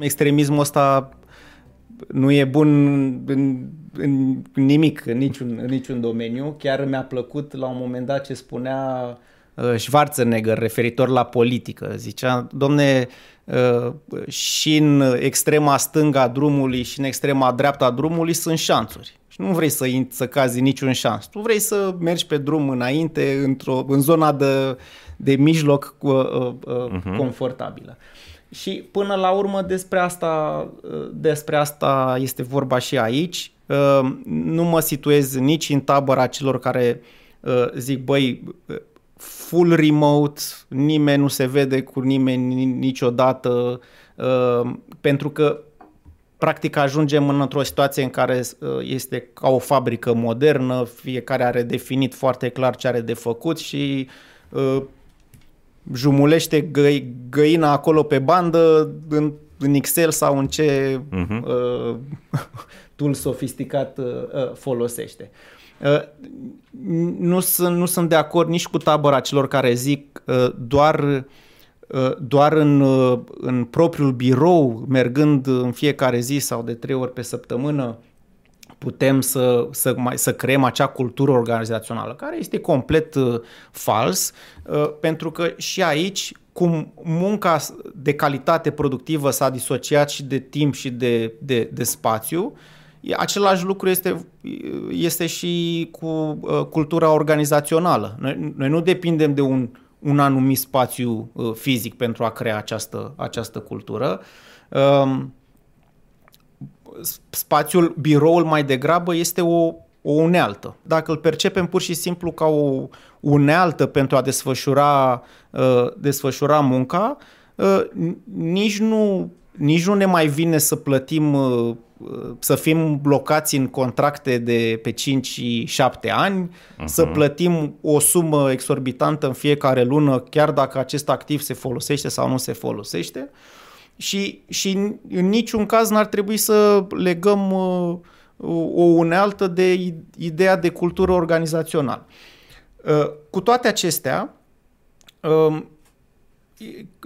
Extremismul ăsta nu e bun în, în nimic, în niciun, în niciun domeniu. Chiar mi-a plăcut la un moment dat ce spunea uh, Schwarzenegger referitor la politică. Zicea, domne, uh, și în extrema stânga drumului și în extrema dreapta drumului sunt șanțuri. Și nu vrei să, să cazi niciun șans. Tu vrei să mergi pe drum înainte, într-o, în zona de, de mijloc uh, uh, uh, uh-huh. confortabilă. Și până la urmă despre asta, despre asta este vorba și aici. Nu mă situez nici în tabăra celor care zic, băi, full remote, nimeni nu se vede cu nimeni niciodată, pentru că practic ajungem într-o situație în care este ca o fabrică modernă, fiecare are definit foarte clar ce are de făcut și jumulește gă- găina acolo pe bandă în, în Excel sau în ce uh-huh. uh, tool sofisticat uh, uh, folosește. Uh, nu, sunt, nu sunt de acord nici cu tabăra celor care zic uh, doar uh, doar în, uh, în propriul birou, mergând în fiecare zi sau de trei ori pe săptămână, putem să, să, mai, să creăm acea cultură organizațională, care este complet uh, fals, uh, pentru că și aici, cum munca de calitate productivă s-a disociat și de timp și de, de, de spațiu, același lucru este, este și cu uh, cultura organizațională. Noi, noi nu depindem de un, un anumit spațiu uh, fizic pentru a crea această, această cultură. Uh, spațiul, biroul mai degrabă este o, o unealtă. Dacă îl percepem pur și simplu ca o unealtă pentru a desfășura, uh, desfășura munca, uh, nici, nu, nici nu ne mai vine să plătim, uh, să fim blocați în contracte de pe 5 și 7 ani, uh-huh. să plătim o sumă exorbitantă în fiecare lună, chiar dacă acest activ se folosește sau nu se folosește. Uh, și, și în niciun caz n-ar trebui să legăm uh, o unealtă de ideea de cultură organizațională. Uh, cu toate acestea, uh,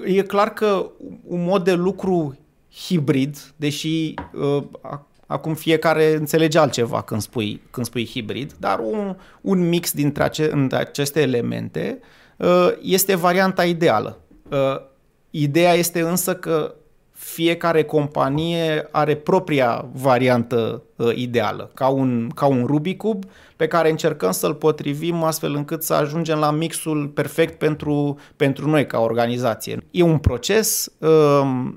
e clar că un mod de lucru hibrid, deși acum fiecare înțelege altceva când spui, când spui hibrid, dar un, un mix dintre ace, între aceste elemente este varianta ideală. Ideea este însă că fiecare companie are propria variantă uh, ideală, ca un, ca un Rubicub pe care încercăm să-l potrivim astfel încât să ajungem la mixul perfect pentru, pentru noi ca organizație. E un proces uh,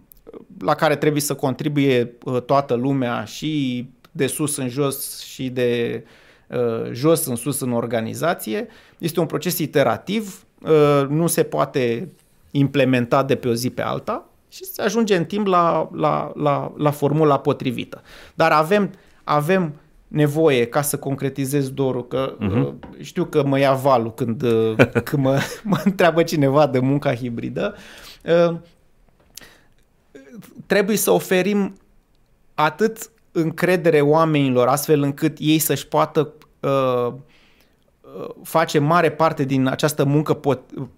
la care trebuie să contribuie uh, toată lumea și de sus în jos și de uh, jos în sus în organizație. Este un proces iterativ, uh, nu se poate implementa de pe o zi pe alta, și se ajunge în timp la, la, la, la formula potrivită. Dar avem, avem nevoie ca să concretizez dorul, că uh-huh. știu că mă ia valul când, uh, când mă, mă întreabă cineva de munca hibridă, uh, trebuie să oferim atât încredere oamenilor astfel încât ei să-și poată uh, face mare parte din această muncă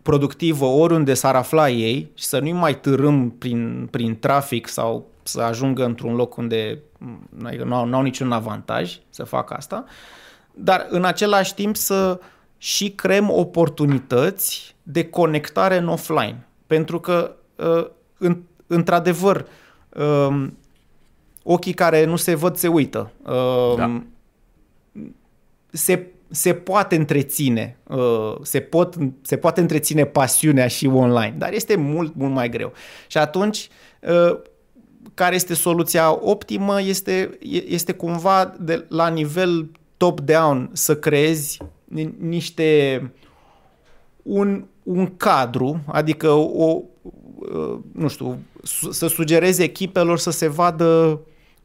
productivă oriunde s-ar afla ei și să nu-i mai târâm prin, prin trafic sau să ajungă într-un loc unde nu au, nu au niciun avantaj să facă asta, dar în același timp să și creăm oportunități de conectare în offline. Pentru că, uh, într-adevăr, um, ochii care nu se văd se uită. Um, da. Se se poate întreține, uh, se, pot, se poate întreține pasiunea și online, dar este mult, mult mai greu. Și atunci, uh, care este soluția optimă? Este, este cumva de, la nivel top-down să creezi niște un, un cadru, adică o, uh, nu știu, să sugerezi echipelor să se vadă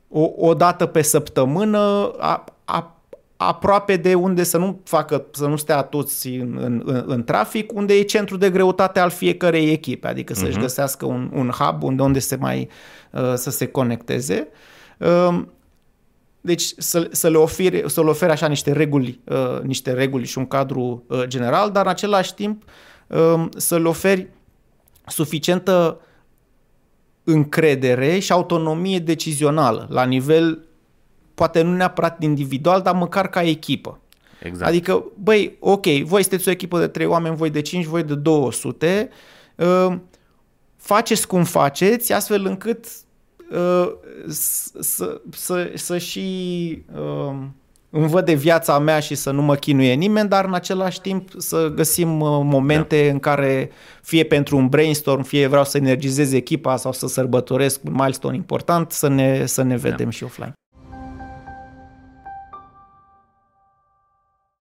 o, o dată pe săptămână a, a aproape de unde să nu facă, să nu stea toți în, în, în, în trafic, unde e centrul de greutate al fiecărei echipe, adică uh-huh. să-și mhm. găsească un, un hub unde, unde se mai uh, să se conecteze. Uh, deci să, să le ofere, să le ofere așa niște reguli, uh, niște reguli și un cadru uh, general, dar în același timp uh, să le oferi suficientă încredere și autonomie decizională la nivel, poate nu neapărat individual, dar măcar ca echipă. Exact. Adică, băi, ok, voi sunteți o echipă de 3 oameni, voi de 5, voi de 200, uh, faceți cum faceți, astfel încât uh, să, să, să și uh, îmi văd de viața mea și să nu mă chinuie nimeni, dar în același timp să găsim uh, momente da. în care fie pentru un brainstorm, fie vreau să energizez echipa sau să sărbătoresc un milestone important, să ne, să ne vedem da. și offline.